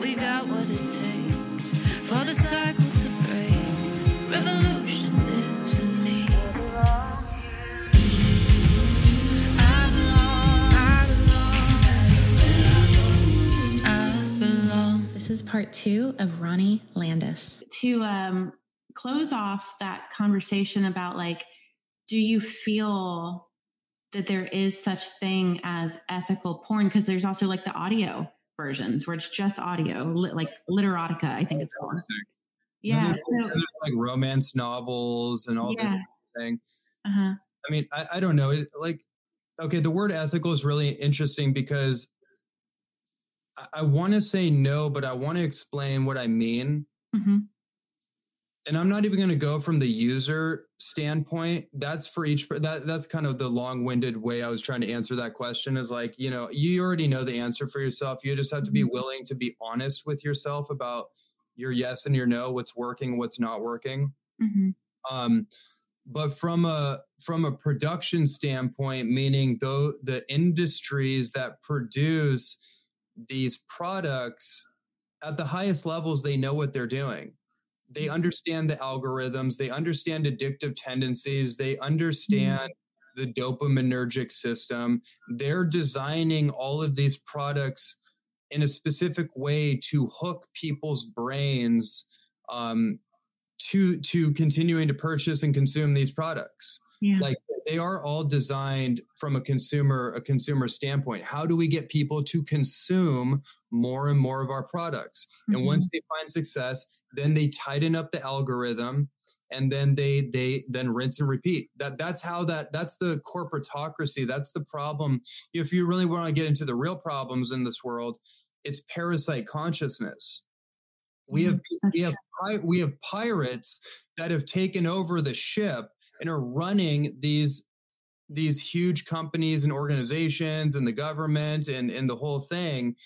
we got what it takes for the cycle to break. Revolution lives in me. I belong, I belong, I belong. This is part two of Ronnie Landis. to um, close off that conversation about like, do you feel that there is such thing as ethical porn? Because there's also like the audio versions where it's just audio, li- like literotica, I think it's called. Yeah. there's, So, there's like romance novels and all this yeah. thing. Uh-huh. I mean, I, I don't know. It, like, okay, the word ethical is really interesting because I, I want to say no, but I want to explain what I mean. hmm And I'm not even going to go from the user standpoint. That's for each. That that's kind of the long-winded way I was trying to answer that question. Is like, you know, you already know the answer for yourself. You just have to be Mhm. willing to be honest with yourself about your yes and your no, what's working, what's not working. hmm um, but from a from a production standpoint meaning though the industries that produce these products at the highest levels they know what they're doing they mm-hmm. understand the algorithms they understand addictive tendencies they mm-hmm. understand the dopaminergic system. They're designing all of these products in a specific way to hook people's brains um, to to continuing to purchase and consume these products. Yeah. like they are all designed from a consumer a consumer standpoint. How do we get people to consume more and more of our products? And once mm-hmm. they find success then they tighten up the algorithm and then they they then rinse and repeat. That that's how that that's the corporatocracy. That's the problem. If you really want to get into the real problems in this world it's parasite consciousness. We have mm-hmm. That's we have we have pirates that have taken over the ship and are running these these huge companies and organizations and the government and and the whole thing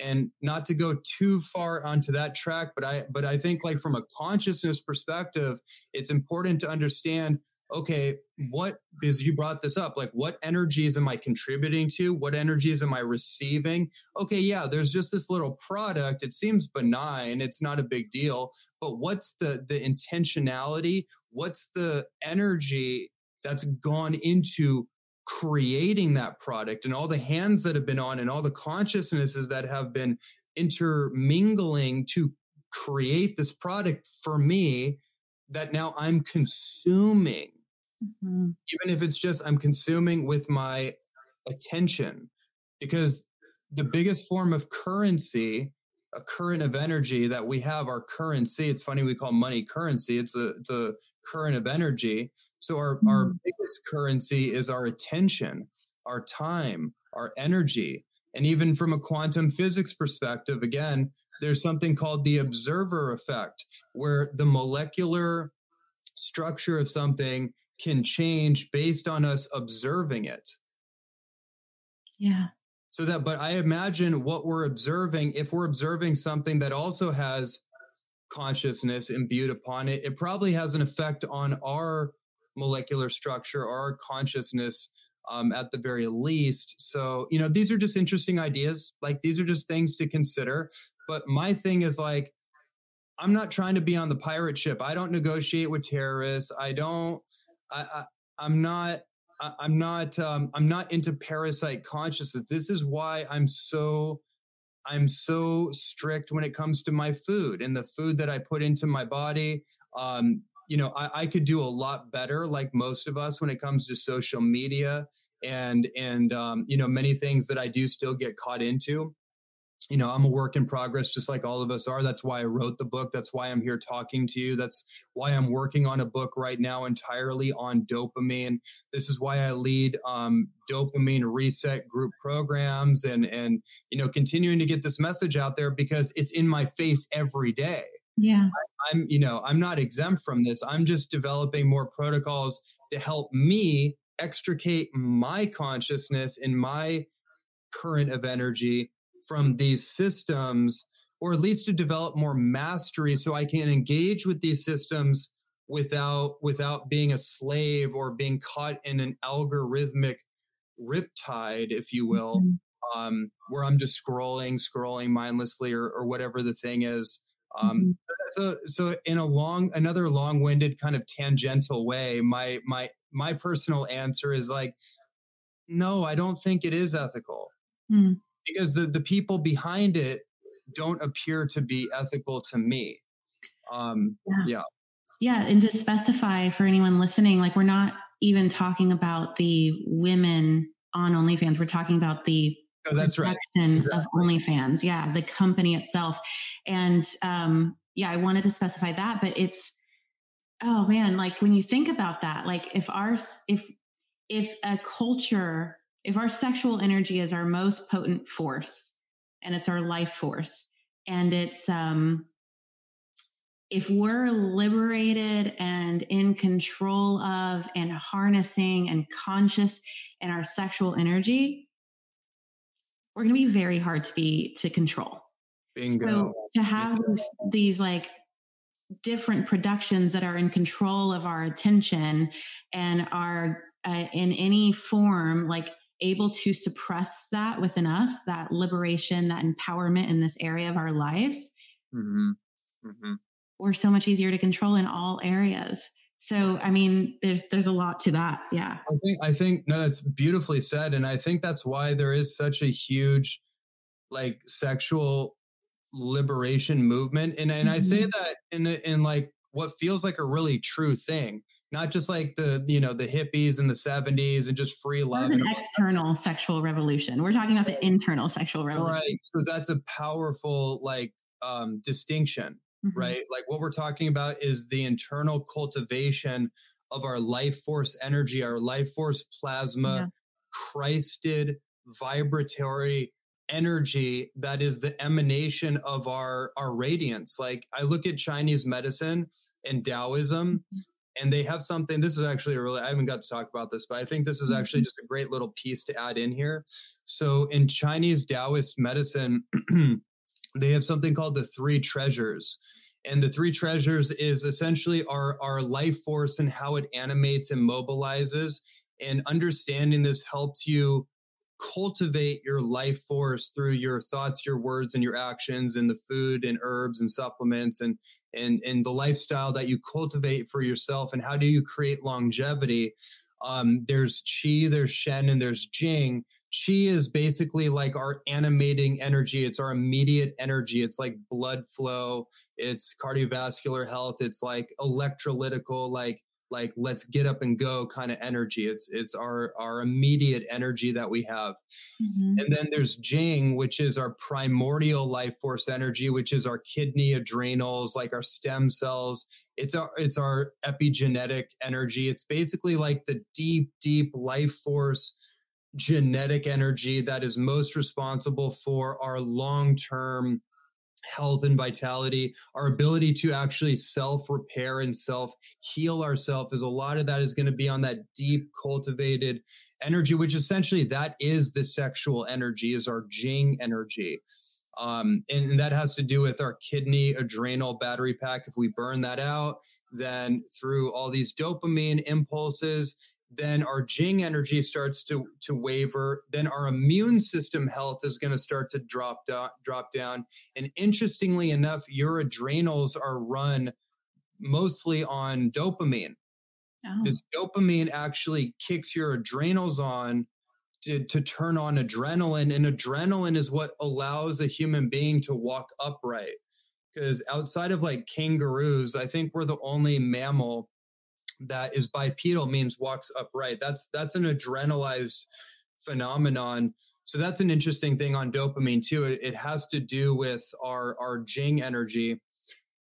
and not to go too far onto that track but i but i think like from a consciousness perspective it's important to understand okay what you brought this up like what energies am i contributing to? What energies am i receiving? Okay yeah there's just this little product it seems benign it's not a big deal but what's the the intentionality? What's the energy that's gone into creating that product and all the hands that have been on and all the consciousnesses that have been intermingling to create this product for me that now I'm consuming Mhm. even if it's just I'm consuming with my attention because the biggest form of currency a current of energy that we have our currency it's funny we call money currency it's a it's a current of energy so our our Mhm. biggest currency is our attention our time our energy and even from a quantum physics perspective again there's something called the observer effect where the molecular structure of something can change based on us observing it. Yeah. So that, but I imagine what we're observing, if we're observing something that also has consciousness imbued upon it, it probably has an effect on our molecular structure, our consciousness um, at the very least. So, you know, these are just interesting ideas. Like these are just things to consider. But my thing is like, I'm not trying to be on the pirate ship. I don't negotiate with terrorists. I don't. I, I I'm not. I'm not. Um, I'm not into parasite consciousness. This is why I'm so. I'm so strict when it comes to my food and the food that I put into my body. Um, you know, I, I could do a lot better, like most of us, when it comes to social media and and um, you know many things that I do still get caught into you know, I'm a work in progress, just like all of us are. That's why I wrote the book. That's why I'm here talking to you. That's why I'm working on a book right now entirely on dopamine. This is why I lead um, dopamine reset group programs and and you know continuing to get this message out there because it's in my face every day. Yeah. I'm you know I'm not exempt from this. I'm just developing more protocols to help me extricate my consciousness and my current of energy from these systems or at least to develop more mastery so I can engage with these systems without without being a slave or being caught in an algorithmic riptide if you will Mhm. um, where I'm just scrolling, scrolling mindlessly, or, or whatever the thing is. Um, mm-hmm. So, so in a long, another long-winded kind of tangential way, my my my personal answer is like, no, I don't think it is ethical mm. Because the the people behind it don't appear to be ethical to me. Um, yeah. yeah. Yeah. And to specify for anyone listening, like we're not even talking about the women on OnlyFans. We're talking about the oh, that's right. Exactly. of OnlyFans. Yeah. The company itself. And um, yeah, I wanted to specify that, but it's, oh man, like when you think about that, like if our, if, if a culture, if our sexual energy is our most potent force and it's our life force and it's, um, if we're liberated and in control of and harnessing and conscious in our sexual energy, we're going to be very hard to be to control. Bingo. So to have these, these like different productions that are in control of our attention and are uh, in any form like able to suppress that within us, that liberation, that empowerment in this area of our lives. Mm-hmm. Mm-hmm we're so much easier to control in all areas. So, I mean, there's there's a lot to that. Yeah. I think I think no, that's beautifully said, and I think that's why there is such a huge like sexual liberation movement, and and mm-hmm. I say mm-hmm. that in in like what feels like a really true thing not just like the you know the hippies in the 70s and just free love an external sexual revolution we're talking about the internal sexual revolution right so that's a powerful like um distinction mm-hmm. right? Like what we're talking about is the internal cultivation of our life force energy, our life force plasma, yeah. Christed vibratory energy that is the emanation of our our radiance like i look at chinese medicine and taoism mm-hmm. And they have something this is actually a really i haven't got to talk about this but i think this is actually mm-hmm. just a great little piece to add in here. So in chinese taoist medicine they have something called the three treasures. And the three treasures is essentially our our life force and how it animates and mobilizes. And understanding this helps you cultivate your life force through your thoughts your words and your actions and the food and herbs and supplements and and and the lifestyle that you cultivate for yourself and how do you create longevity um, there's qi there's shen and there's jing Qi is basically like our animating energy. It's our immediate energy. It's like blood flow. It's cardiovascular health. It's like electrolytical, like like let's get up and go kind of energy. It's it's our our immediate energy that we have. Mm-hmm. And then there's Jing, which is our primordial life force energy, which is our kidney, adrenals, like our stem cells. It's our it's our epigenetic energy. It's basically like the deep, deep life force genetic energy that is most responsible for our long term health and vitality, our ability to actually self repair and self heal ourselves is a lot of that is going to be on that deep cultivated energy, which essentially that is the sexual energy, is our Jing energy. Um, and, and that has to do with our kidney adrenal battery pack. If we burn that out, then through all these dopamine impulses, then our Jing energy starts to to waver. Then our immune system health is going to start to drop down, drop down. And interestingly enough, your adrenals are run mostly on dopamine. Oh. This dopamine actually kicks your adrenals on to, to turn on adrenaline, and adrenaline is what allows a human being to walk upright. Because outside of like kangaroos, I think we're the only mammal that is bipedal means walks upright. That's that's an adrenalized phenomenon. So that's an interesting thing on dopamine too. It, it has to do with our our Jing energy.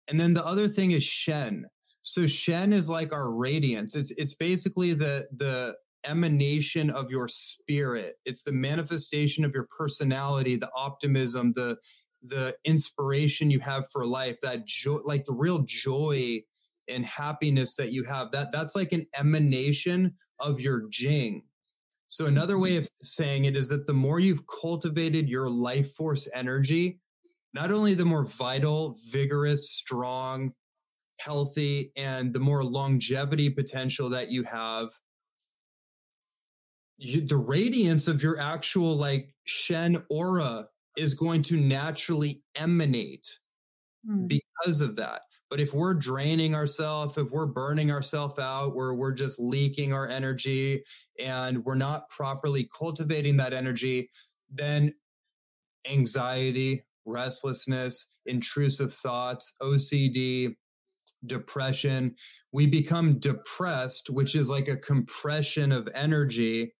And then the other thing is Shen. So Shen is like our radiance. It's it's basically the the emanation of your spirit. It's the manifestation of your personality, the optimism, the the inspiration you have for life, that joy, like the real joy and happiness that you have that that's like an emanation of your jing so another way of saying it is that the more you've cultivated your life force energy not only the more vital vigorous strong healthy and the more longevity potential that you have you, the radiance of your actual like Shen aura is going to naturally emanate Mm. because of that. But if we're draining ourselves, if we're burning ourselves out, where we're just leaking our energy and we're not properly cultivating that energy, then anxiety, restlessness, intrusive thoughts, OCD, depression, we become depressed, which is like a compression of energy.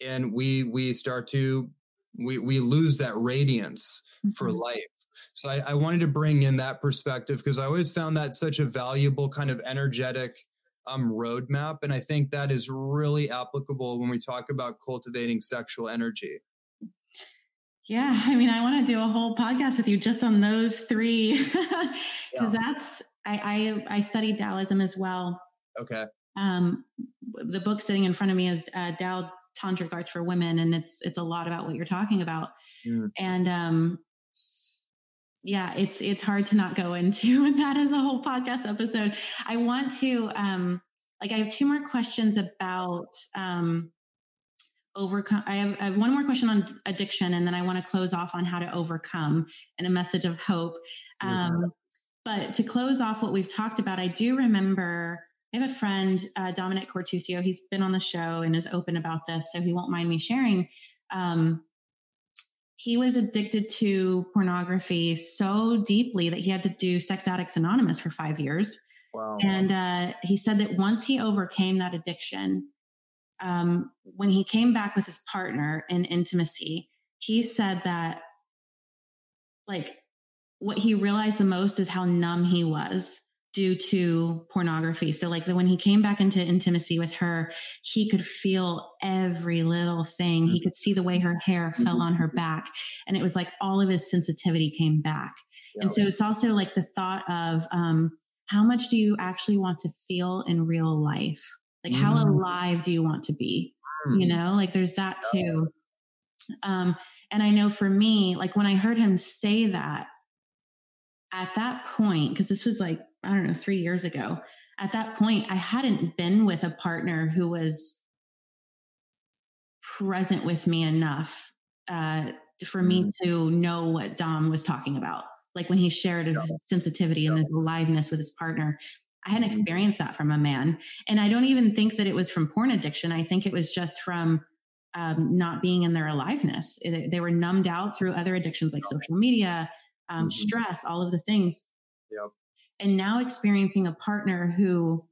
And we we start to we we lose that radiance for Mhm. life. So I, I wanted to bring in that perspective because I always found that such a valuable kind of energetic um, roadmap. And I think that is really applicable when we talk about cultivating sexual energy. Yeah, I mean, I want to do a whole podcast with you just on those three because Yeah. that's I, I I studied Taoism as well. Okay. Um, the book sitting in front of me is uh, Tao Tantric Arts for Women, and it's it's a lot about what you're talking about. Mm. And um, yeah, it's it's hard to not go into. And that is a whole podcast episode. I want to um, like I have two more questions about um, overcome. I have, I have one more question on addiction, and then I want to close off on how to overcome and a message of hope. Um, but to close off what we've talked about, I do remember I have a friend, uh, Dominic Cortusio. He's been on the show and is open about this, so he won't mind me sharing. Um, he was addicted to pornography so deeply that he had to do Sex Addicts Anonymous for five years. Wow. And uh, he said that once he overcame that addiction, um, when he came back with his partner in intimacy, he said that, like, what he realized the most is how numb he was due to pornography. So, like, the, when he came back into intimacy with her, he could feel every little thing. He could see the way her hair fell on her back. And it was like all of his sensitivity came back. And so, it's also like the thought of, um, how much do you actually want to feel in real life? Like, how Mm. alive do you want to be? You know, like there's that too. Um, and I know for me, like when I heard him say that at that point, because this was like, I don't know, three years ago, at that point, I hadn't been with a partner who was present with me enough uh, for me to know what Dom was talking about. Like when he shared his sensitivity and his aliveness with his partner. I hadn't experienced that from a man. And I don't even think that it was from porn addiction. I think it was just from um, not being in their aliveness. It- they were numbed out through other addictions like social media, um, Mhm. stress, all of the things. Yep. And now experiencing a partner who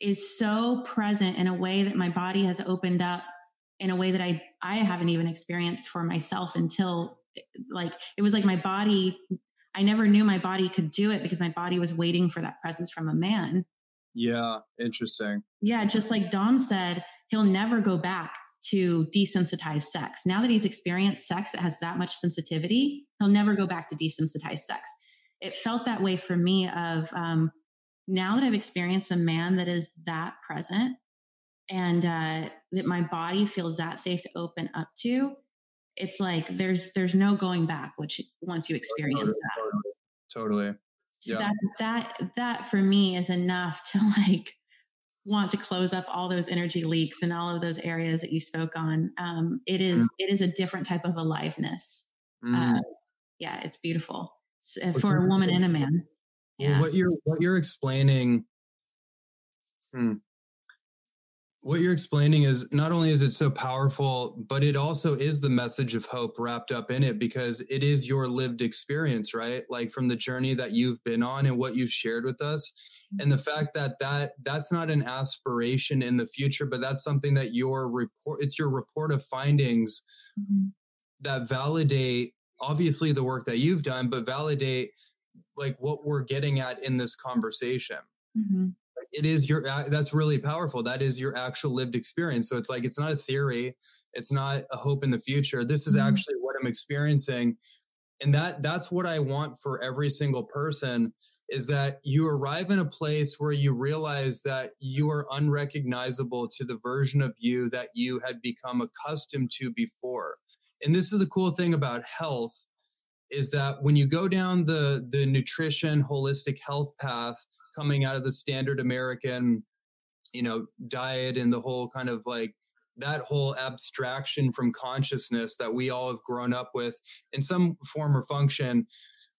is so present in a way that my body has opened up in a way that I, I haven't even experienced for myself until like, it was like my body, I never knew my body could do it because my body was waiting for that presence from a man. Yeah. Interesting. Yeah, just like Dom said, he'll never go back to desensitized sex. Now that he's experienced sex that has that much sensitivity, he'll never go back to desensitized sex. It felt that way for me of um, now that I've experienced a man that is that present and uh, that my body feels that safe to open up to, it's like there's there's no going back. Which once you experience that, Totally. so Yeah. that that that for me is enough to like want to close up all those energy leaks and all of those areas that you spoke on. Um, it is it is a different type of aliveness. Mm. Uh, yeah, it's beautiful for a woman and a man. Yeah. what you're what you're explaining hmm, what you're explaining is not only is it so powerful but it also is the message of hope wrapped up in it because it is your lived experience right like from the journey that you've been on and what you've shared with us and the fact that that that's not an aspiration in the future but that's something that your report it's your report of findings Mhm. that validate obviously the work that you've done but validate like what we're getting at in this conversation. Mhm. it is your that's really powerful. That is your actual lived experience. So it's like it's not a theory. It's not a hope in the future. This is Mhm. actually what i'm experiencing. And that that's what i want for every single person is that you arrive in a place where you realize that you are unrecognizable to the version of you that you had become accustomed to before and this is the cool thing about health is that when you go down the the nutrition holistic health path coming out of the standard american you know, diet and the whole kind of like that whole abstraction from consciousness that we all have grown up with in some form or function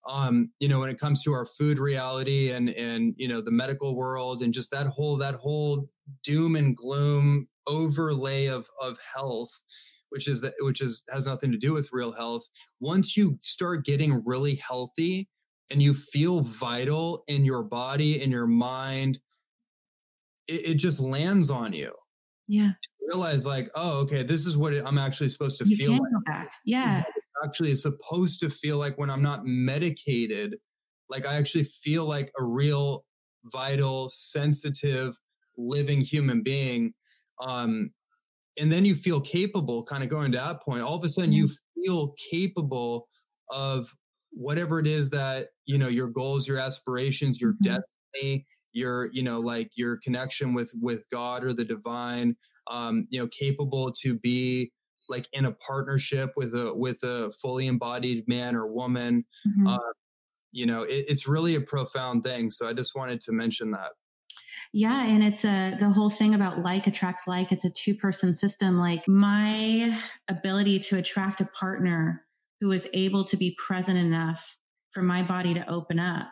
um you know when it comes to our food reality and and you know the medical world and just that whole that whole doom and gloom overlay of of health which is that which is has nothing to do with real health. Once you start getting really healthy and you feel vital in your body and your mind it, it just lands on you. Yeah. Realize like oh okay this is what i'm actually supposed to you feel like. yeah. Actually is supposed to feel like when i'm not medicated like i actually feel like a real vital sensitive living human being um and then you feel capable kind of going to that point all of a sudden you feel capable of whatever it is that you know your goals your aspirations your Mhm. destiny your you know like your connection with with god or the divine um you know capable to be like in a partnership with a with a fully embodied man or woman Mhm. uh, you know it, it's really a profound thing so i just wanted to mention that Yeah, and it's a the whole thing about like attracts like. It's a two person system. Like my ability to attract a partner who is able to be present enough for my body to open up.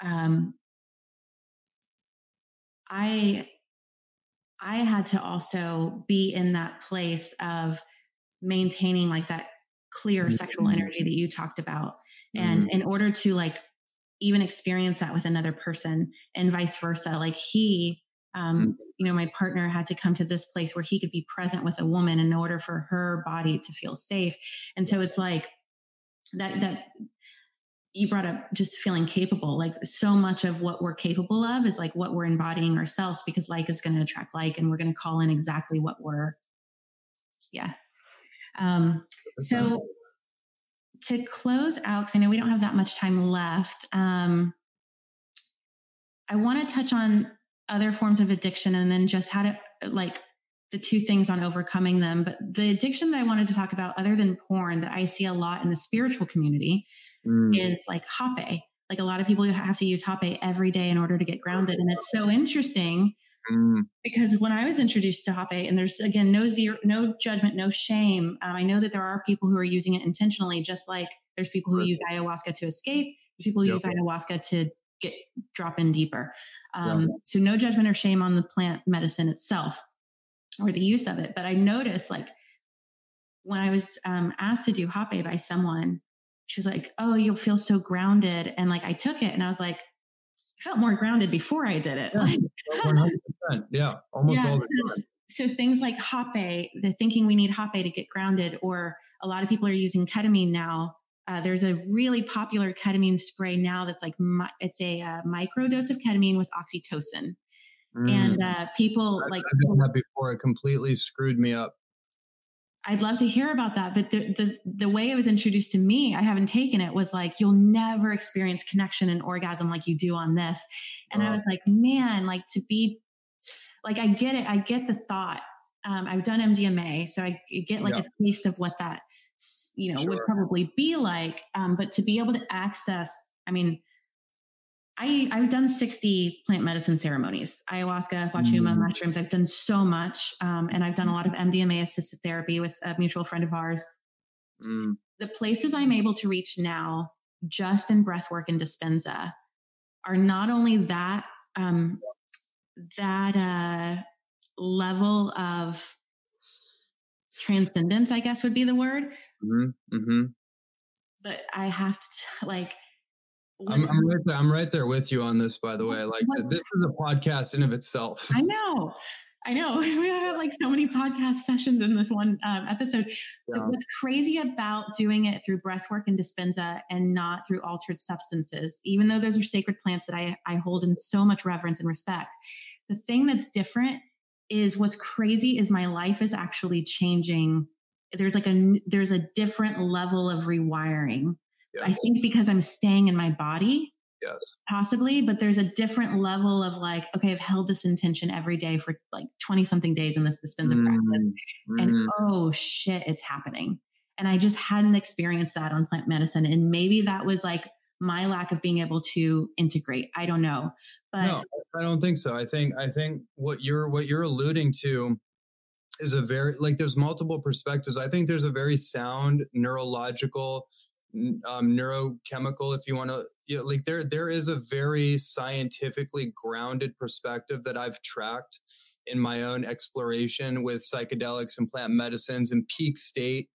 Um, I I had to also be in that place of maintaining like that clear sexual Mhm. energy that you talked about, and in order to like even experience that with another person and vice versa. Like he, um, you know, my partner had to come to this place where he could be present with a woman in order for her body to feel safe. And so it's like that, that you brought up just feeling capable. Like so much of what we're capable of is like what we're embodying ourselves because like is going to attract like, and we're going to call in exactly what we're, yeah. Um, so to close out, because I know we don't have that much time left, um, I want to touch on other forms of addiction and then just how to like the two things on overcoming them. But the addiction that I wanted to talk about, other than porn, that I see a lot in the spiritual community Mm. is like hape. Like a lot of people have to use hape every day in order to get grounded. And it's so interesting Mm. because when I was introduced to Hape, and there's again no zero, no judgment, no shame. Um, I know that there are people who are using it intentionally, just like there's people who Right. use ayahuasca to escape. People Yep. use ayahuasca to get drop in deeper. Um, So no judgment or shame on the plant medicine itself or the use of it. But I noticed like when I was um, asked to do Hape by someone, she was like, "Oh, you'll feel so grounded," and like I took it and I was like. I felt more grounded before I did it. Yeah. 100%. Yeah, almost Yeah, all the time. so things like hape, the thinking we need hape to get grounded, or a lot of people are using ketamine now. Uh, there's a really popular ketamine spray now that's like mi- it's a uh, micro dose of ketamine with oxytocin, Mm. and uh, people I've- like I've done that before. It completely screwed me up. I'd love to hear about that. But the, the the way it was introduced to me, I haven't taken it, was like you'll never experience connection and orgasm like you do on this. And I was like, man, like to be like I get it, I get the thought. Um, I've done MDMA, so I get like Yeah. a taste of what that you know would probably be like. Um, but to be able to access, I mean. I, I've done 60 plant medicine ceremonies, ayahuasca, huachuma, Mm. mushrooms. I've done so much. Um, and I've done a lot of MDMA assisted therapy with a mutual friend of ours. Mm. The places I'm able to reach now, just in breathwork and Dispenza, are not only that, um, that uh, level of transcendence, I guess would be the word, hmm hmm but I have to like, I'm, I'm right there. I'm right there with you on this. By the way, like this is a podcast in of itself. I know. I know. We have had like so many podcast sessions in this one um, episode. Yeah. what's crazy about doing it through breathwork and Dispenza and not through altered substances, even though those are sacred plants that I, I hold in so much reverence and respect, the thing that's different is what's crazy is my life is actually changing. There's like a there's a different level of rewiring. I think because I'm staying in my body, yes. possibly, but there's a different level of like, okay, I've held this intention every day for like 20 something days in this Dispenza practice. Mm, And mm. oh shit, it's happening. And I just hadn't experienced that on plant medicine. And maybe that was like my lack of being able to integrate. I don't know. But no, I don't think so. I think I think what you're what you're alluding to is a very like there's multiple perspectives. I think there's a very sound neurological um, neurochemical if you want to you know, like there there is a very scientifically grounded perspective that I've tracked in my own exploration with psychedelics and plant medicines and peak state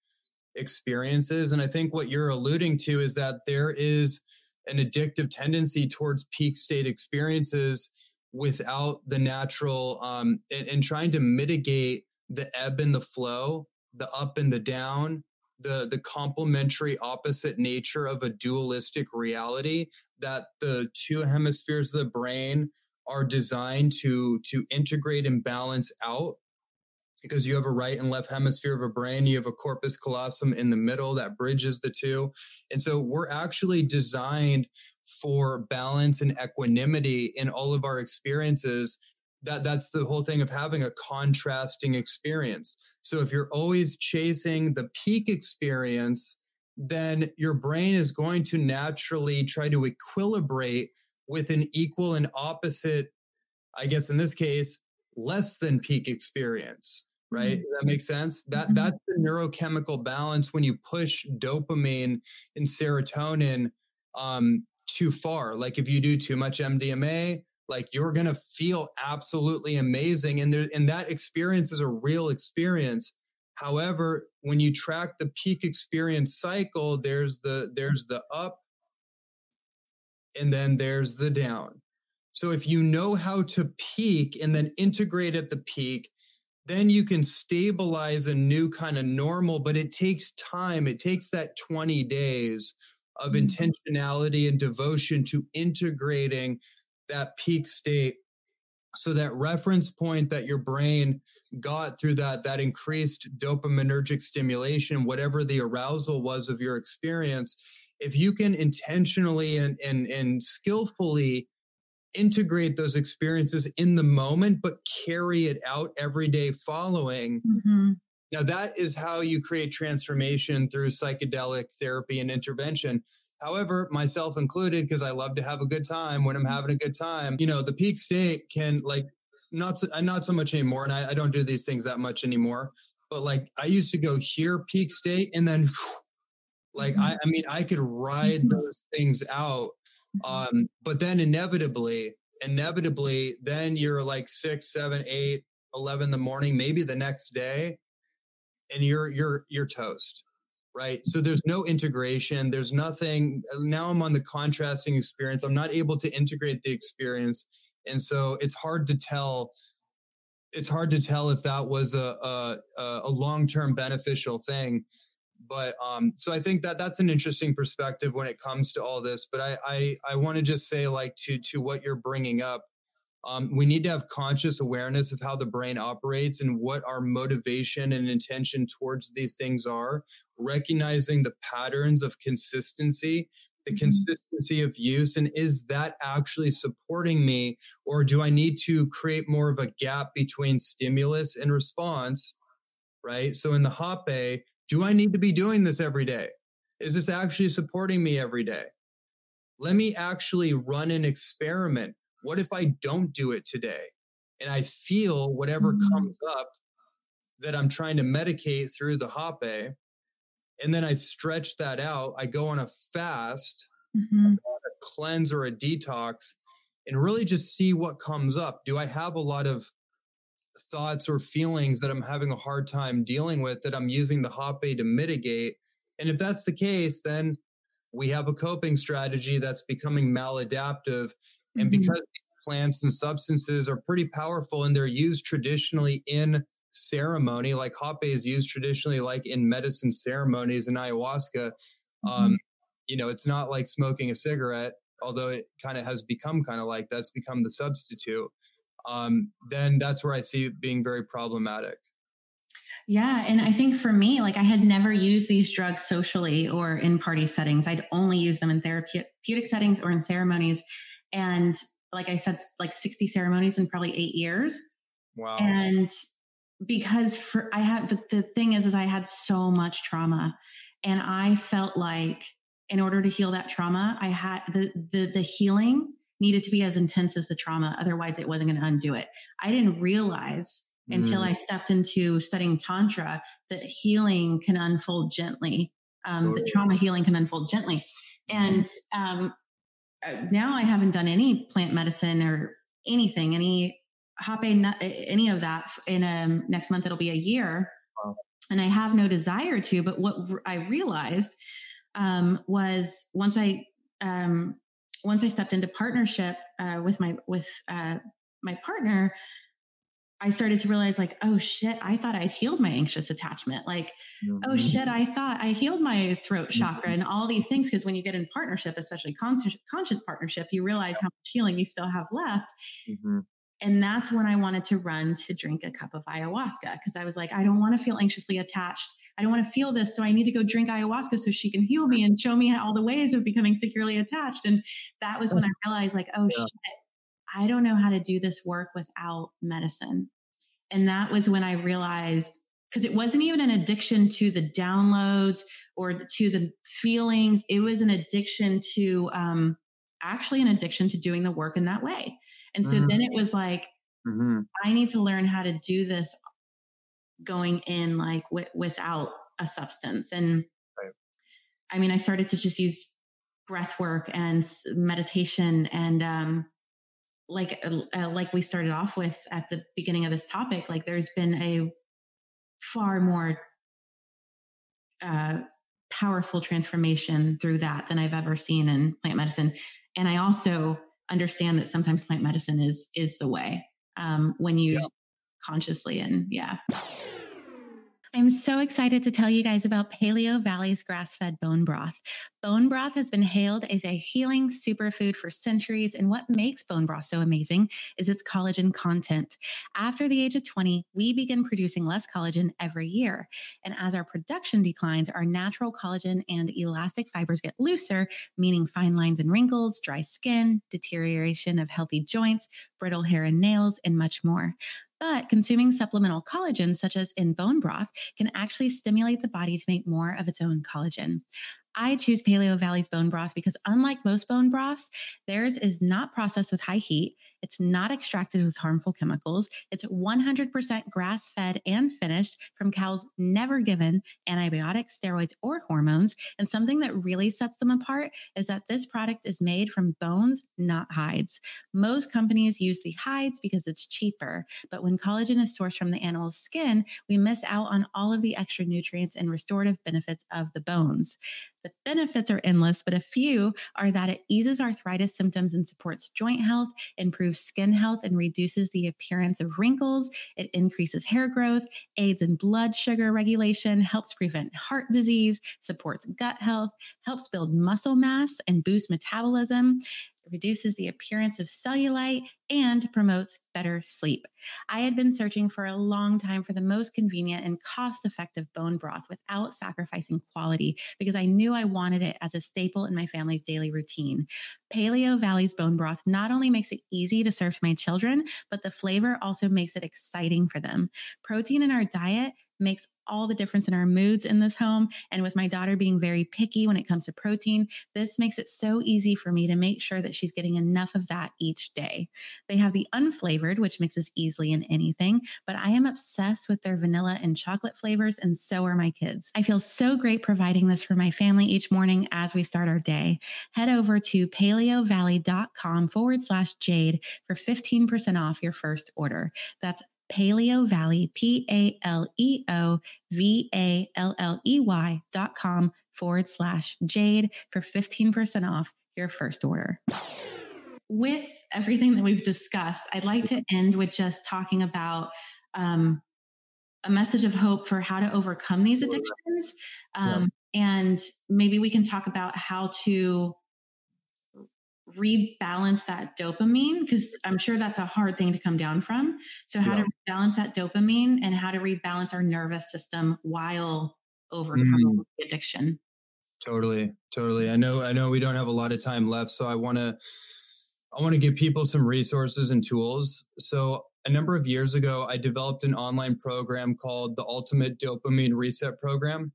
experiences and I think what you're alluding to is that there is an addictive tendency towards peak state experiences without the natural um and, and trying to mitigate the ebb and the flow the up and the down the the complementary opposite nature of a dualistic reality that the two hemispheres of the brain are designed to to integrate and balance out. Because you have a right and left hemisphere of a brain you have a corpus callosum in the middle that bridges the two. And so we're actually designed for balance and equanimity in all of our experiences that that's the whole thing of having a contrasting experience so if you're always chasing the peak experience then your brain is going to naturally try to equilibrate with an equal and opposite i guess in this case less than peak experience right mm-hmm. that makes sense that mm-hmm. that's the neurochemical balance when you push dopamine and serotonin um, too far like if you do too much mdma like you're going to feel absolutely amazing and there and that experience is a real experience. However when you track the peak experience cycle there's the there's the up and then there's the down. So if you know how to peak and then integrate at the peak then you can stabilize a new kind of normal but it takes time. It takes that 20 days of mm-hmm. intentionality and devotion to integrating that peak state so that reference point that your brain got through that that increased dopaminergic stimulation whatever the arousal was of your experience if you can intentionally and and, and skillfully integrate those experiences in the moment but carry it out every day following mm-hmm. now that is how you create transformation through psychedelic therapy and intervention However, myself included, because I love to have a good time when I'm having a good time, you know, the peak state can like not so, not so much anymore. And I, I don't do these things that much anymore. But like I used to go here peak state and then like I, I mean I could ride mm-hmm. those things out. Mm-hmm. Um, but then inevitably, inevitably, then you're like six, seven, eight, 11 in the morning, maybe the next day, and you're you're you're toast right? So there's no integration. There's nothing. Now I'm on the contrasting experience. I'm not able to integrate the experience. And so it's hard to tell. It's hard to tell if that was a, a, a long term beneficial thing. But um, so I think that that's an interesting perspective when it comes to all this. But I I, I want to just say like to to what you're bringing up um, we need to have conscious awareness of how the brain operates and what our motivation and intention towards these things are, recognizing the patterns of consistency, the mm-hmm. consistency of use, and is that actually supporting me? Or do I need to create more of a gap between stimulus and response? Right. So in the Hape, do I need to be doing this every day? Is this actually supporting me every day? Let me actually run an experiment what if I don't do it today? And I feel whatever mm-hmm. comes up that I'm trying to medicate through the hape. And then I stretch that out. I go on a fast, mm-hmm. a cleanse or a detox, and really just see what comes up. Do I have a lot of thoughts or feelings that I'm having a hard time dealing with that I'm using the hape to mitigate? And if that's the case, then we have a coping strategy that's becoming maladaptive and mm-hmm. because plants and substances are pretty powerful and they're used traditionally in ceremony, like hape is used traditionally, like in medicine ceremonies and ayahuasca, mm-hmm. um, you know, it's not like smoking a cigarette, although it kind of has become kind of like that's become the substitute. Um, then that's where I see it being very problematic. Yeah. And I think for me, like I had never used these drugs socially or in party settings. I'd only use them in therapeutic settings or in ceremonies. And like I said, like 60 ceremonies in probably eight years. Wow. And because for I had the, the thing is is I had so much trauma and I felt like in order to heal that trauma, I had the the the healing needed to be as intense as the trauma. Otherwise, it wasn't going to undo it. I didn't realize mm. until I stepped into studying Tantra that healing can unfold gently. Um, oh. That trauma healing can unfold gently. And um, now I haven't done any plant medicine or anything, any hape, any of that. In um, next month, it'll be a year. Wow. And I have no desire to. But what I realized um, was once I um, once I stepped into partnership uh, with my with uh, my partner, I started to realize like, oh shit, I thought I'd healed my anxious attachment. Like, oh, mm-hmm. oh shit, I thought I healed my throat chakra mm-hmm. and all these things. Cause when you get in partnership, especially conscious, conscious partnership, you realize how much healing you still have left. Mm-hmm. And that's when I wanted to run to drink a cup of ayahuasca because I was like, I don't want to feel anxiously attached. I don't want to feel this. So I need to go drink ayahuasca so she can heal me and show me all the ways of becoming securely attached. And that was when I realized, like, oh yeah. shit, I don't know how to do this work without medicine. And that was when I realized because it wasn't even an addiction to the downloads or to the feelings. It was an addiction to um, actually an addiction to doing the work in that way. And so mm-hmm. then it was like, mm-hmm. I need to learn how to do this going in like w- without a substance. And right. I mean, I started to just use breath work and meditation and, um, like, uh, uh, like we started off with at the beginning of this topic, like there's been a far more, uh, powerful transformation through that than I've ever seen in plant medicine. And I also understand that sometimes plant medicine is is the way um, when used yeah. consciously and yeah. I'm so excited to tell you guys about Paleovalley's grass fed bone broth. Bone broth has been hailed as a healing superfood for centuries. And what makes bone broth so amazing is its collagen content. After the age of 20, we begin producing less collagen every year. And as our production declines, our natural collagen and elastic fibers get looser, meaning fine lines and wrinkles, dry skin, deterioration of healthy joints, brittle hair and nails, and much more. But consuming supplemental collagen, such as in bone broth, can actually stimulate the body to make more of its own collagen. I choose Paleovalley's bone broth because, unlike most bone broths, theirs is not processed with high heat. It's not extracted with harmful chemicals. It's 100% grass fed and finished from cows never given antibiotics, steroids, or hormones. And something that really sets them apart is that this product is made from bones, not hides. Most companies use the hides because it's cheaper. But when collagen is sourced from the animal's skin, we miss out on all of the extra nutrients and restorative benefits of the bones. The benefits are endless, but a few are that it eases arthritis symptoms and supports joint health, improves skin health and reduces the appearance of wrinkles. It increases hair growth, aids in blood sugar regulation, helps prevent heart disease, supports gut health, helps build muscle mass and boost metabolism reduces the appearance of cellulite, and promotes better sleep. I had been searching for a long time for the most convenient and cost effective bone broth without sacrificing quality because I knew I wanted it as a staple in my family's daily routine. Paleovalley's bone broth not only makes it easy to serve to my children, but the flavor also makes it exciting for them. Protein in our diet makes all the difference in our moods in this home. And with my daughter being very picky when it comes to protein, this makes it so easy for me to make sure that she's getting enough of that each day. They have the unflavored, which mixes easily in anything, but I am obsessed with their vanilla and chocolate flavors, and so are my kids. I feel so great providing this for my family each morning as we start our day. Head over to paleovalley.com forward slash jade for 15% off your first order. That's Paleovalley, P A L E O V A L L E Y dot com forward slash Jade for 15% off your first order. With everything that we've discussed, I'd like to end with just talking about um, a message of hope for how to overcome these addictions. Um, yeah. And maybe we can talk about how to rebalance that dopamine because I'm sure that's a hard thing to come down from. So, how yeah. to balance that dopamine and how to rebalance our nervous system while overcoming mm. the addiction. Totally, totally. I know, I know we don't have a lot of time left, so I want to, I want to give people some resources and tools. So, a number of years ago, I developed an online program called the Ultimate Dopamine Reset Program.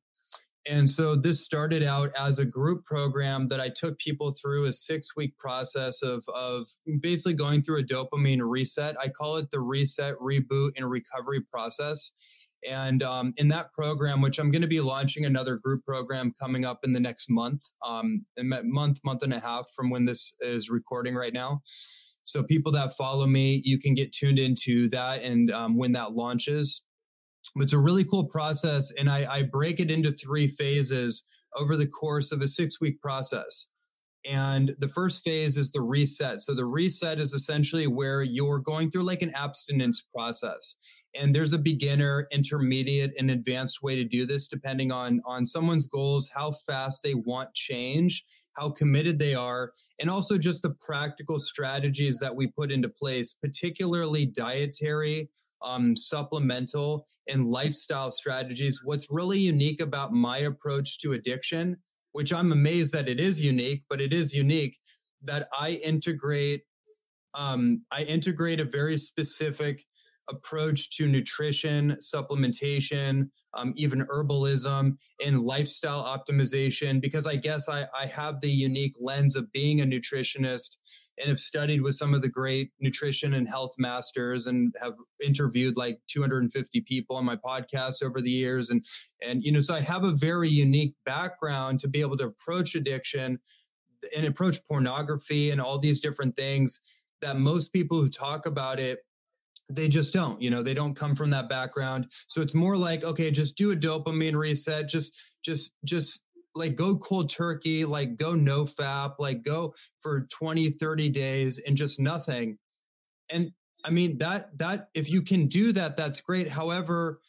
And so this started out as a group program that I took people through a six week process of, of basically going through a dopamine reset. I call it the reset, reboot, and recovery process. And um, in that program, which I'm going to be launching another group program coming up in the next month, um, month, month and a half from when this is recording right now. So people that follow me, you can get tuned into that and um, when that launches. It's a really cool process, and I, I break it into three phases over the course of a six week process. And the first phase is the reset. So the reset is essentially where you're going through like an abstinence process. And there's a beginner, intermediate, and advanced way to do this depending on on someone's goals, how fast they want change, how committed they are, and also just the practical strategies that we put into place, particularly dietary, um, supplemental, and lifestyle strategies. What's really unique about my approach to addiction which I'm amazed that it is unique, but it is unique that I integrate um, I integrate a very specific approach to nutrition, supplementation, um, even herbalism, and lifestyle optimization. Because I guess I, I have the unique lens of being a nutritionist and have studied with some of the great nutrition and health masters and have interviewed like 250 people on my podcast over the years. And and you know so I have a very unique background to be able to approach addiction and approach pornography and all these different things that most people who talk about it they just don't you know they don't come from that background. So it's more like okay just do a dopamine reset just just just like go cold turkey like go NoFap like go for 20 30 days and just nothing. And i mean that that if you can do that that's great. However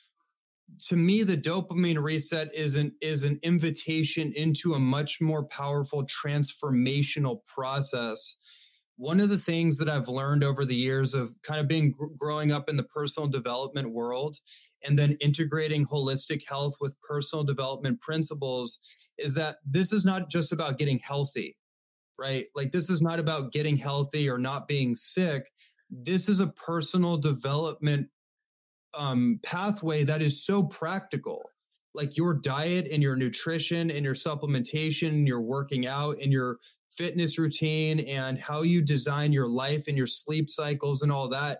to me the dopamine reset is an is an invitation into a much more powerful transformational process. One of the things that I've learned over the years of kind of being growing up in the personal development world and then integrating holistic health with personal development principles is that this is not just about getting healthy, right? Like this is not about getting healthy or not being sick. This is a personal development um, pathway that is so practical like your diet and your nutrition and your supplementation and your working out and your fitness routine and how you design your life and your sleep cycles and all that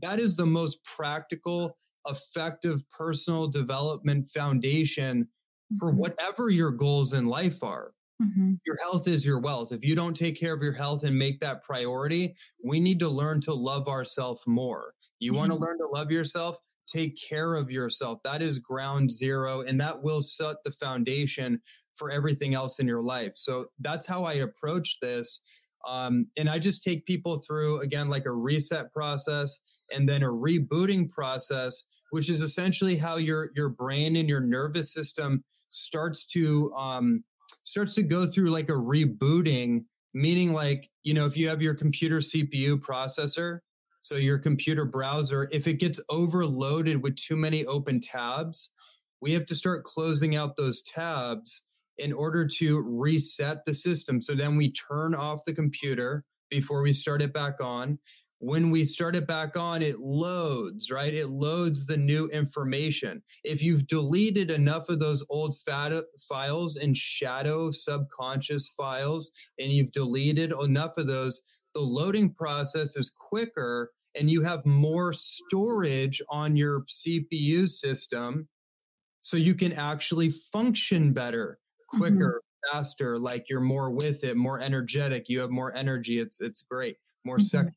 that is the most practical effective personal development foundation for mm-hmm. whatever your goals in life are mm-hmm. your health is your wealth if you don't take care of your health and make that priority we need to learn to love ourselves more you mm-hmm. want to learn to love yourself take care of yourself. That is ground zero, and that will set the foundation for everything else in your life. So that's how I approach this. Um, and I just take people through again like a reset process and then a rebooting process, which is essentially how your your brain and your nervous system starts to um, starts to go through like a rebooting. Meaning, like you know, if you have your computer CPU processor, so your computer browser, if it gets overloaded with too many open tabs, we have to start closing out those tabs in order to reset the system. So then we turn off the computer before we start it back on. When we start it back on, it loads, right? It loads the new information. If you've deleted enough of those old fat files and shadow subconscious files, and you've deleted enough of those, the loading process is quicker and you have more storage on your CPU system so you can actually function better, mm-hmm. quicker, mm-hmm. faster, like you're more with it, more energetic, you have more energy. It's it's great. More mm-hmm.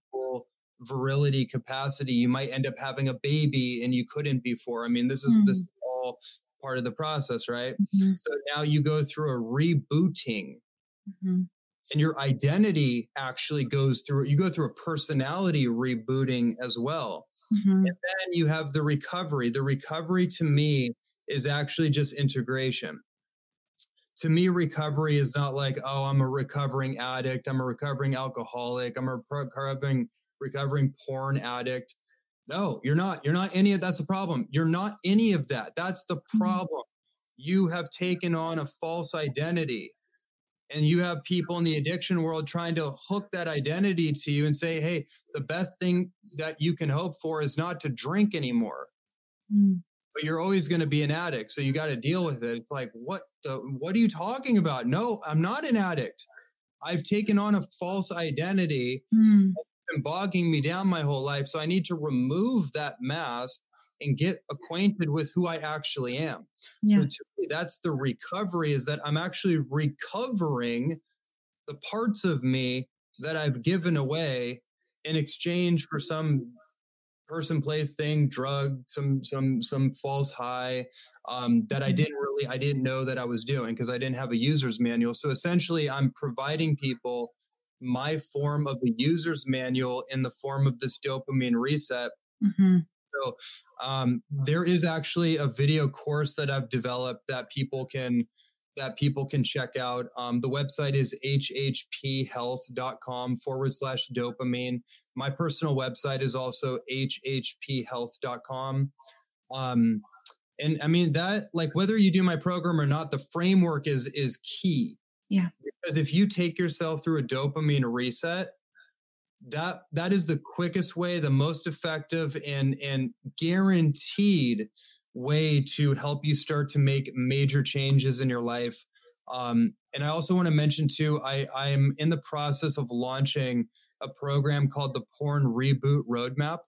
Virility capacity. You might end up having a baby and you couldn't before. I mean, this is mm-hmm. this is all part of the process, right? Mm-hmm. So now you go through a rebooting. Mm-hmm and your identity actually goes through you go through a personality rebooting as well mm-hmm. and then you have the recovery the recovery to me is actually just integration to me recovery is not like oh i'm a recovering addict i'm a recovering alcoholic i'm a recovering recovering porn addict no you're not you're not any of that's the problem you're not any of that that's the mm-hmm. problem you have taken on a false identity and you have people in the addiction world trying to hook that identity to you and say hey the best thing that you can hope for is not to drink anymore mm. but you're always going to be an addict. So you got to deal with it. It's like, what the, what are you talking about? No, I'm not an addict. I've taken on a false identity Mm. Been bogging me down my whole life. So I need to remove that mask and get acquainted with who I actually am. Yeah. So to me, that's the recovery is that I'm actually recovering the parts of me that I've given away in exchange for some person place thing drug some some some false high um, that i didn't really i didn't know that i was doing because i didn't have a user's manual so essentially i'm providing people my form of a user's manual in the form of this dopamine reset Mhm. so um, there is actually a video course that I've developed that people can that people can check out. Um, the website is hhphealth.com forward slash dopamine. My personal website is also hhphealth.com. Um, and I mean that like whether you do my program or not, the framework is is key. Yeah. Because if you take yourself through a dopamine reset, that that is the quickest way the most effective and and guaranteed way to help you start to make major changes in your life. Um, and i also want to mention too i i am in the process of launching a program called the porn reboot roadmap.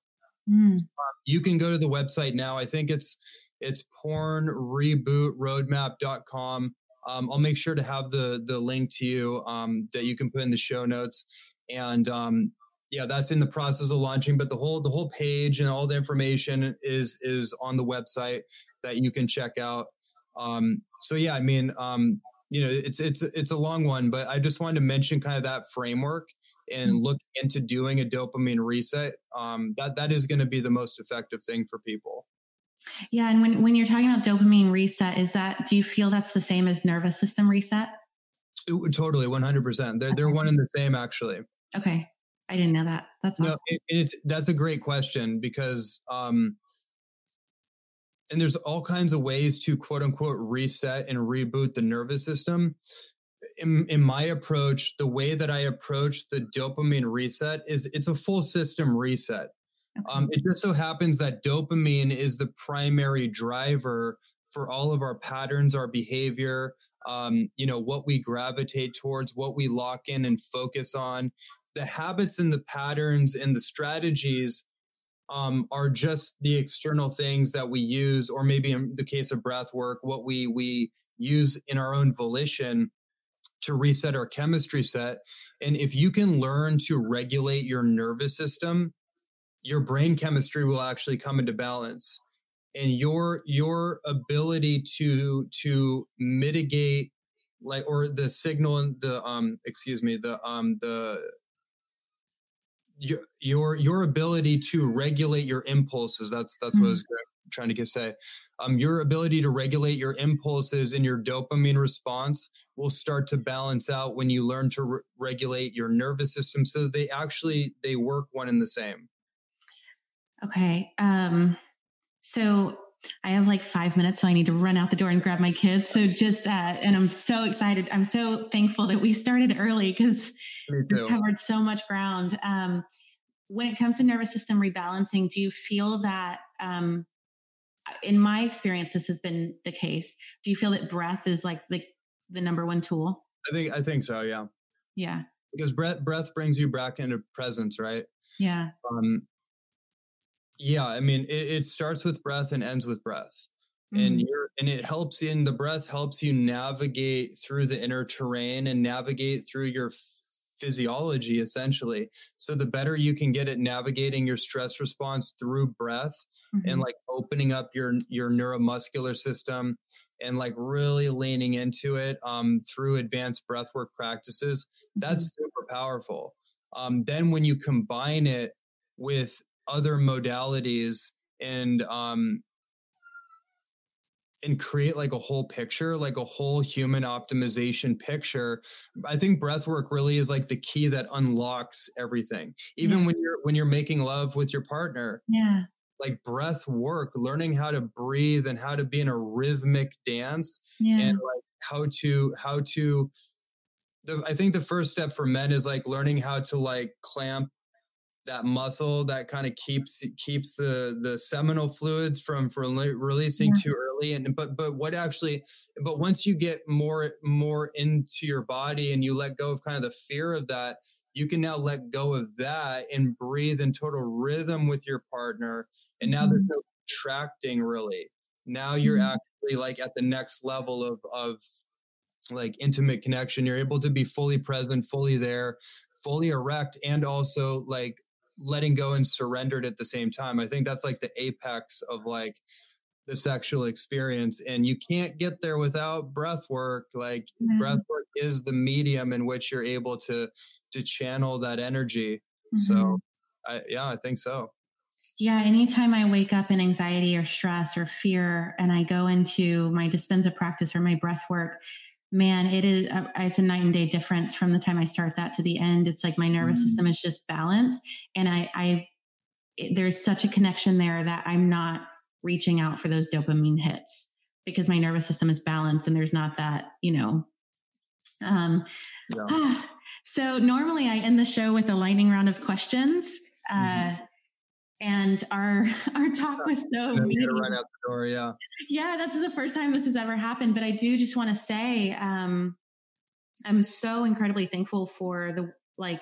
Mm. you can go to the website now. I think it's it's pornrebootroadmap.com um, i'll make sure to have the the link to you um, that you can put in the show notes. And um, yeah that's in the process of launching but the whole the whole page and all the information is is on the website that you can check out. Um, so yeah i mean um, you know it's it's it's a long one but i just wanted to mention kind of that framework and Mhm. look into doing a dopamine reset. Um, that that is going to be the most effective thing for people Yeah. And when, when you're talking about dopamine reset, is that, do you feel that's the same as nervous system reset? Ooh, totally 100% they're, they're one and the same actually Okay. I didn't know that. That's awesome. no it, it's that's a great question because um and there's all kinds of ways to quote unquote reset and reboot the nervous system in, in my approach the way that i approach the dopamine reset is it's a full system reset Okay. Um, it just so happens that dopamine is the primary driver for all of our patterns, our behavior, um, you know, what we gravitate towards, what we lock in and focus on. The habits and the patterns and the strategies um, are just the external things that we use, or maybe in the case of breath work, what we we use in our own volition to reset our chemistry set. And if you can learn to regulate your nervous system, your brain chemistry will actually come into balance. And your your ability to to mitigate like or the signal and the um excuse me the um the your your your ability to regulate your impulses that's that's what I was trying to get say. Um your ability to regulate your impulses and your dopamine response will start to balance out when you learn to re- regulate your nervous system so they actually they work one and the same Okay. Um, so I have like five minutes, so I need to run out the door and grab my kids. So just uh, and I'm so excited. I'm so thankful that we started early because we covered so much ground. Um, when it comes to nervous system rebalancing, do you feel that? Um, in my experience, this has been the case. Do you feel that breath is like the the number one tool? I think I think so, yeah. Yeah. Because breath breath brings you back into presence, right? Yeah. Um yeah, I mean it, it starts with breath and ends with breath. And Mhm. you're and it helps in the breath helps you navigate through the inner terrain and navigate through your physiology essentially. So the better you can get at navigating your stress response through breath, Mhm. and like opening up your your neuromuscular system and like really leaning into it um, through advanced breathwork practices that's super powerful um, then when you combine it with other modalities and um, and create like a whole picture like a whole human optimization picture i think breathwork really is like the key that unlocks everything even Yeah. when you're when you're making love with your partner yeah. like breath work, learning how to breathe and how to be in a rhythmic dance Yeah. and like how to how to the I think the first step for men is like learning how to like clamp that muscle that kind of keeps keeps the the seminal fluids from from releasing yeah. too early and but but what actually but once you get more more into your body and you let go of kind of the fear of that you can now let go of that and breathe in total rhythm with your partner and now mm-hmm. there's no contracting really now you're mm-hmm. actually like at the next level of of like intimate connection you're able to be fully present fully there fully erect and also like letting go and surrendered at the same time. I think that's like the apex of like the sexual experience. And you can't get there without breath work. Like yeah. breath work is the medium in which you're able to to channel that energy. Mm-hmm. So I, yeah, I think so. Yeah, anytime I wake up in anxiety or stress or fear and I go into my Dispenza practice or my breath work, man, it is, uh, it's a night and day difference from the time I start that to the end. It's like my nervous mm. system is just balanced. And I, I, it, there's such a connection there that I'm not reaching out for those dopamine hits because my nervous system is balanced and there's not that, you know, um, yeah. so normally I end the show with a lightning round of questions. Uh, mm-hmm and our our talk was so yeah, out the door yeah. Yeah that's the first time this has ever happened but i do just want to say um i'm so incredibly thankful for the like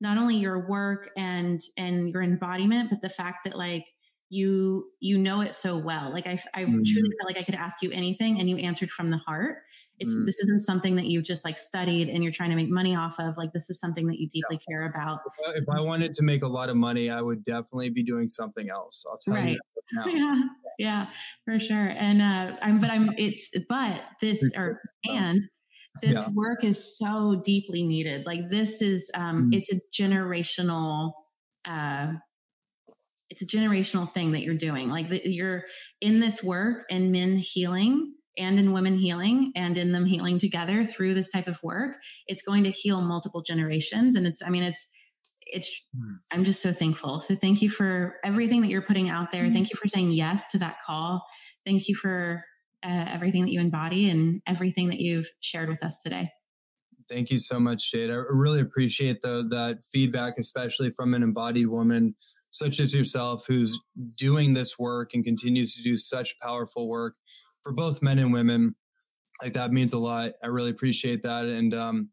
not only your work and and your embodiment but the fact that like you you know it so well like i, I mm. truly felt like i could ask you anything and you answered from the heart it's mm. this isn't something that you've just like studied and you're trying to make money off of like this is something that you deeply yeah. care about if I, wanted to make a lot of money i would definitely be doing something else i'll tell right. you yeah yeah for sure and uh i'm but i'm it's but this or and this yeah. work is so deeply needed like this is um mm. it's a generational uh it's a generational thing that you're doing. Like the, you're in this work and men healing and in women healing and in them healing together through this type of work. It's going to heal multiple generations. And it's, I mean, it's, it's, hmm. I'm just so thankful. So thank you for everything that you're putting out there. Mm-hmm. Thank you for saying yes to that call. Thank you for uh, everything that you embody and everything that you've shared with us today. Thank you so much, Jade. I really appreciate the that feedback, especially from an embodied woman such as yourself, who's doing this work and continues to do such powerful work for both men and women. Like that means a lot. I really appreciate that, and um,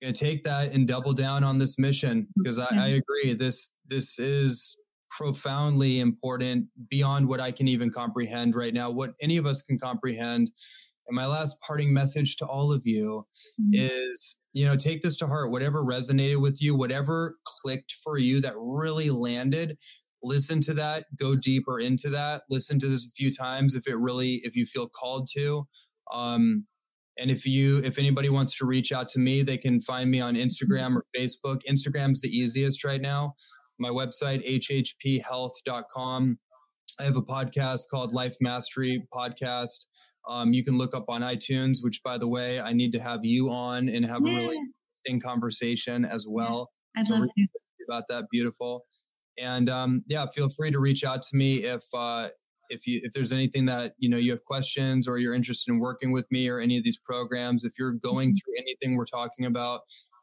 gonna take that and double down on this mission because I, I agree. This this is profoundly important beyond what I can even comprehend right now. What any of us can comprehend and my last parting message to all of you mm-hmm. is, you know, take this to heart. Whatever resonated with you, whatever clicked for you that really landed, listen to that, go deeper into that, listen to this a few times if it really, if you feel called to. Um, and if you, if anybody wants to reach out to me, they can find me on Instagram or Facebook. Instagram's the easiest right now. My website, hhphealth.com. I have a podcast called Life Mastery Podcast. Um, you can look up on iTunes, which, by the way, I need to have you on and have yeah. a really interesting conversation as well. Yeah, I'd so love to. About that, beautiful. And um, yeah, feel free to reach out to me if uh, if you if there's anything that you know you have questions or you're interested in working with me or any of these programs. If you're going mm-hmm. through anything we're talking about,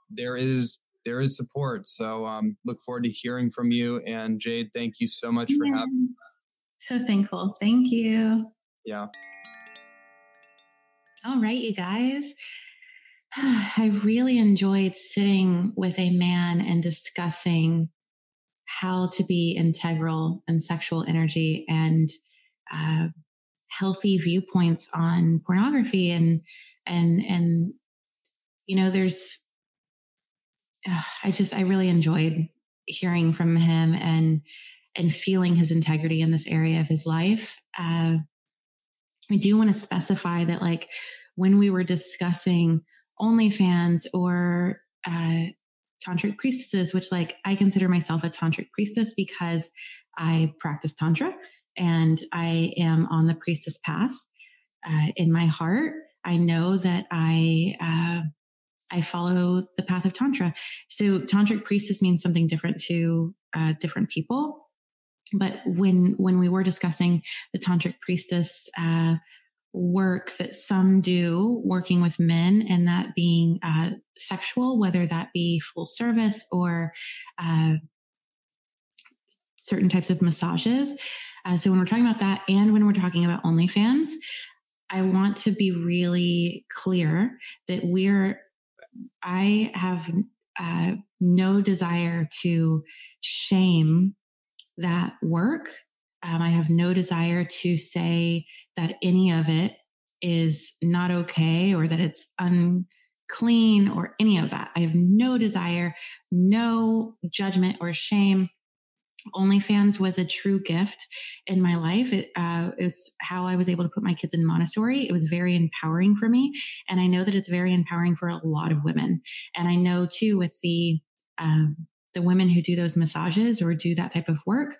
there is there is support. So um, look forward to hearing from you. And Jade, thank you so much for having. Me. So thankful. Thank you. Yeah. All right, you guys. I really enjoyed sitting with a man and discussing how to be integral in sexual energy and uh, healthy viewpoints on pornography and and and you know there's uh, i just i really enjoyed hearing from him and and feeling his integrity in this area of his life uh, I do want to specify that, like, when we were discussing OnlyFans or uh, tantric priestesses, which, like, I consider myself a tantric priestess because I practice tantra and I am on the priestess path. Uh, in my heart, I know that I uh, I follow the path of tantra. So, tantric priestess means something different to uh, different people but when when we were discussing the tantric priestess uh, work that some do working with men and that being uh, sexual whether that be full service or uh, certain types of massages. Uh, so when we're talking about that, and when we're talking about OnlyFans, I want to be really clear that we're. I have uh, no desire to shame that work. Um, I have no desire to say that any of it is not okay or that it's unclean or any of that. I have no desire, no judgment or shame OnlyFans was a true gift in my life. It, uh, it's how I was able to put my kids in Montessori. It was very empowering for me. And I know that it's very empowering for a lot of women. And I know too with the, um, the women who do those massages or do that type of work,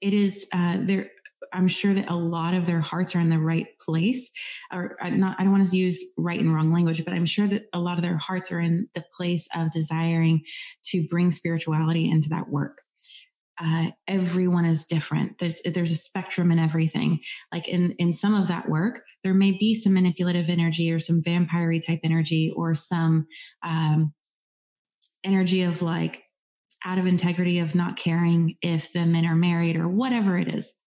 it is, uh, there, I'm sure that a lot of their hearts are in the right place or uh, not, I don't want to use right and wrong language, but I'm sure that a lot of their hearts are in the place of desiring to bring spirituality into that work. Uh, everyone is different. There's, there's a spectrum in everything. Like in, in some of that work, there may be some manipulative energy or some vampire type energy or some, um, energy of like out of integrity of not caring if the men are married or whatever it is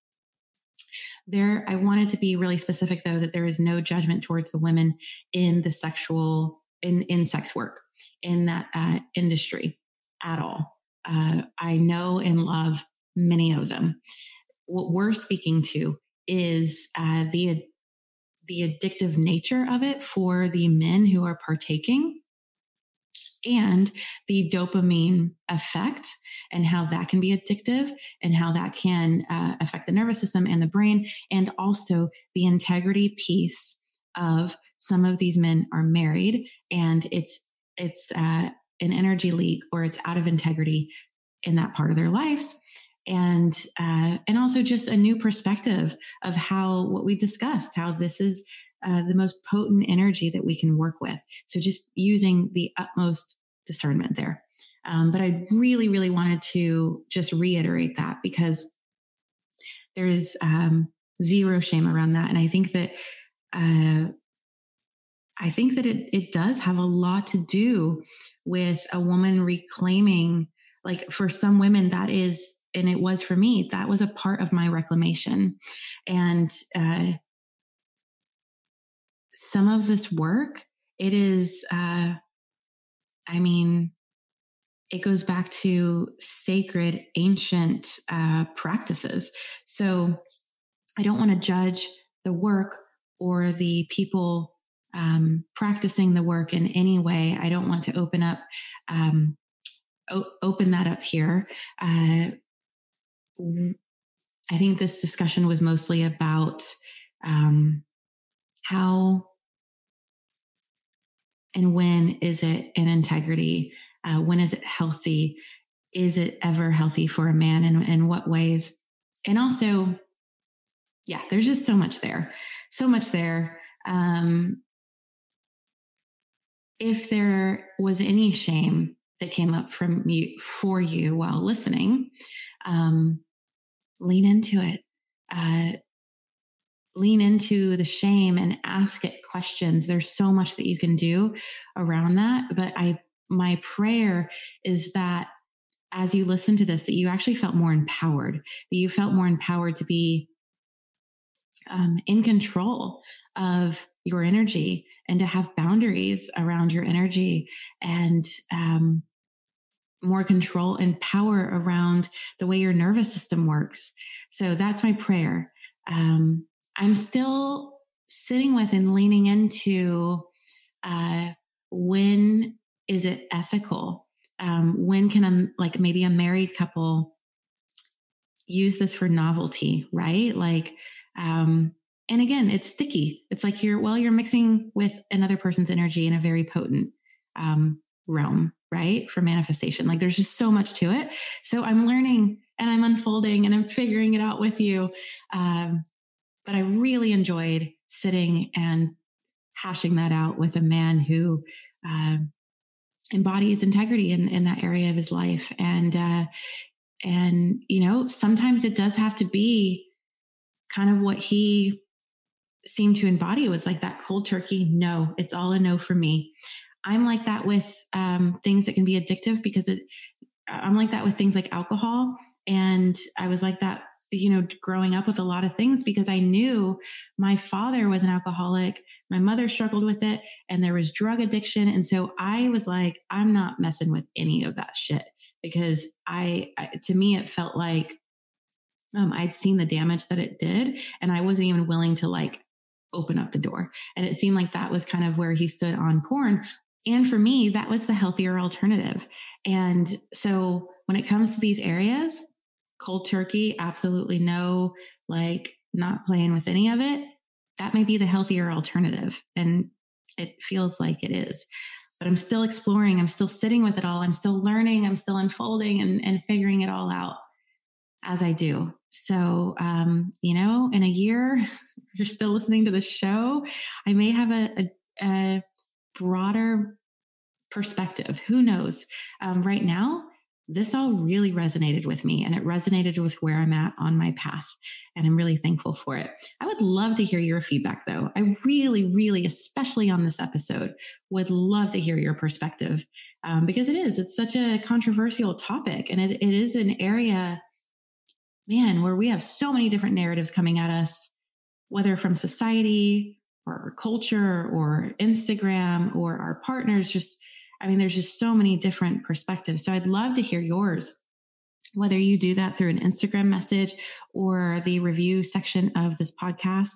there, I wanted to be really specific though that there is no judgment towards the women in the sexual, in, in sex work, in that uh, industry at all. Uh, I know and love many of them. What we're speaking to is uh, the the addictive nature of it for the men who are partaking and the dopamine effect and how that can be addictive and how that can uh, affect the nervous system and the brain and also the integrity piece of some of these men are married and it's it's uh, an energy leak or it's out of integrity in that part of their lives. And uh, and also just a new perspective of how what we discussed how this is uh, the most potent energy that we can work with. So just using the utmost discernment there. Um, but I really, really wanted to just reiterate that because there is um, zero shame around that. And I think that, uh, I think that it, it does have a lot to do with a woman reclaiming, like for some women, that is, and it was for me, that was a part of my reclamation. And, uh, some of this work, it is, uh, I mean, it goes back to sacred ancient uh, practices. So I don't want to judge the work or the people um, practicing the work in any way. I don't want to open up, um, o- open that up here. Uh, I think this discussion was mostly about um, how and when is it in integrity? Uh, when is it healthy? Is it ever healthy for a man and in what ways? And also, yeah, there's just so much there, so much there. Um, if there was any shame that came up from you for you while listening, um, lean into it. Uh, lean into the shame and ask it questions. There's so much that you can do around that. But I, my prayer is that as you listen to this, that you actually felt more empowered, that you felt more empowered to be um, in control of your energy and to have boundaries around your energy and um, more control and power around the way your nervous system works. So that's my prayer. Um, I'm still sitting with and leaning into uh, when is it ethical? Um, when can a like maybe a married couple use this for novelty, right? Like, um, and again, it's sticky. It's like you're well, you're mixing with another person's energy in a very potent um, realm, right? For manifestation. Like, there's just so much to it. So I'm learning and I'm unfolding and I'm figuring it out with you. Um, but I really enjoyed sitting and hashing that out with a man who uh, embodies integrity in, in that area of his life. And, uh, and, you know, sometimes it does have to be kind of what he seemed to embody was like that cold turkey. No, it's all a no for me. I'm like that with um, things that can be addictive because it I'm like that with things like alcohol. And I was like that, you know, growing up with a lot of things because I knew my father was an alcoholic. My mother struggled with it and there was drug addiction. And so I was like, I'm not messing with any of that shit because I, I to me, it felt like um, I'd seen the damage that it did and I wasn't even willing to like open up the door. And it seemed like that was kind of where he stood on porn. And for me, that was the healthier alternative. And so when it comes to these areas, cold turkey, absolutely no, like not playing with any of it. That may be the healthier alternative. And it feels like it is. But I'm still exploring. I'm still sitting with it all. I'm still learning. I'm still unfolding and, and figuring it all out as I do. So, um, you know, in a year, you're still listening to the show, I may have a, a, a broader perspective. Who knows? Um, right now, this all really resonated with me and it resonated with where I'm at on my path. And I'm really thankful for it. I would love to hear your feedback though. I really, really, especially on this episode, would love to hear your perspective um, because it is, it's such a controversial topic and it, it is an area, man, where we have so many different narratives coming at us, whether from society or culture or Instagram or our partners, just I mean, there's just so many different perspectives. So I'd love to hear yours, whether you do that through an Instagram message or the review section of this podcast.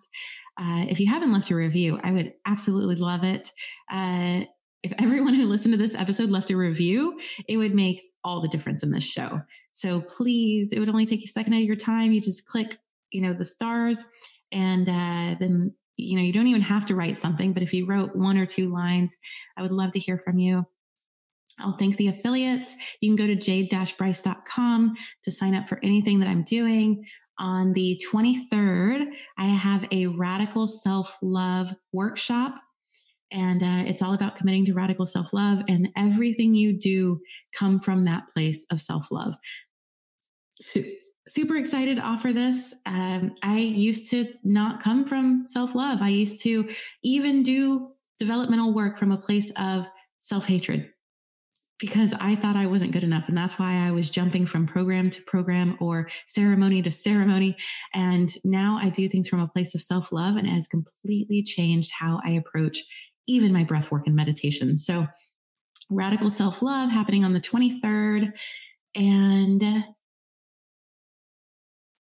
Uh, if you haven't left a review, I would absolutely love it. Uh, if everyone who listened to this episode left a review, it would make all the difference in this show. So please, it would only take you a second out of your time. You just click, you know, the stars and uh, then you know, you don't even have to write something, but if you wrote one or two lines, I would love to hear from you. I'll thank the affiliates. You can go to jade-bryce.com to sign up for anything that I'm doing. On the 23rd, I have a radical self love workshop. And uh, it's all about committing to radical self love and everything you do come from that place of self love. So, super excited to offer this. Um, I used to not come from self love. I used to even do developmental work from a place of self hatred because I thought I wasn't good enough. And that's why I was jumping from program to program or ceremony to ceremony. And now I do things from a place of self love and it has completely changed how I approach even my breath work and meditation. So radical self love happening on the 23rd. And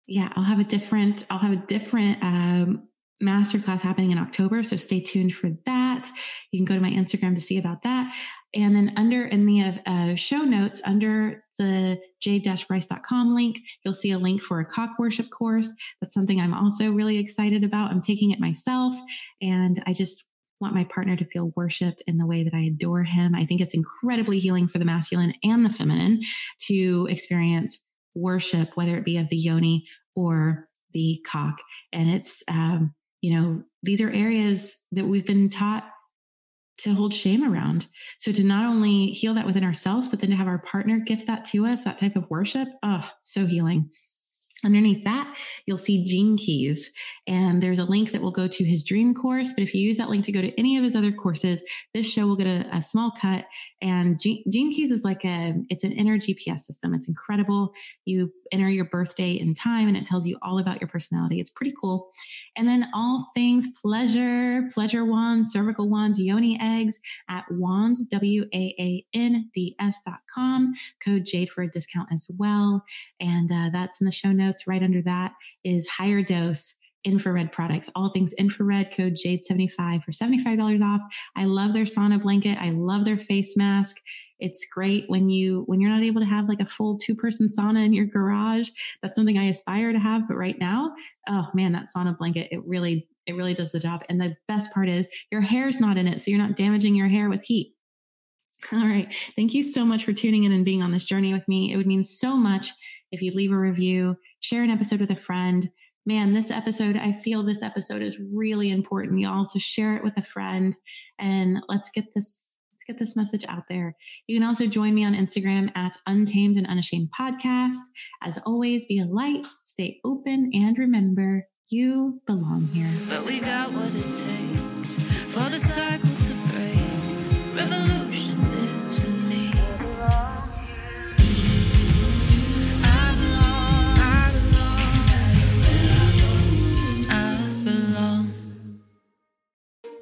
yeah, I'll have a different, I'll have a different, um, masterclass happening in October. So stay tuned for that. You can go to my Instagram to see about that. And then under in the uh, show notes, under the jade-bryce.com link, you'll see a link for a cock worship course. That's something I'm also really excited about. I'm taking it myself and I just want my partner to feel worshiped in the way that I adore him. I think it's incredibly healing for the masculine and the feminine to experience worship, whether it be of the yoni or the cock. And it's, um, you know, these are areas that we've been taught to hold shame around. So to not only heal that within ourselves, but then to have our partner gift that to us, that type of worship, oh, so healing. Underneath that, you'll see Gene Keys, and there's a link that will go to his dream course. But if you use that link to go to any of his other courses, this show will get a, a small cut. And Gene, Gene Keys is like a, it's an inner GPS system. It's incredible. You enter your birthday and time, and it tells you all about your personality. It's pretty cool. And then all things pleasure, pleasure wands, cervical wands, yoni eggs at Waands, W A A N D S dot com. Code Jade for a discount as well. And uh, that's in the show notes notes right under that is HigherDOSE infrared products, all things infrared code Jade75 for $75 off. I love their sauna blanket. I love their face mask. It's great when you, when you're not able to have like a full two person sauna in your garage. That's something I aspire to have. But right now, oh man, that sauna blanket, it really, it really does the job. And the best part is your hair's not in it. So you're not damaging your hair with heat. All right. Thank you so much for tuning in and being on this journey with me. It would mean so much if you leave a review, share an episode with a friend. Man, this episode, I feel this episode is really important. You also share it with a friend and let's get this let's get this message out there. You can also join me on Instagram at Untamed and Unashamed Podcast. As always, be a light, stay open, and remember you belong here. But we got what it takes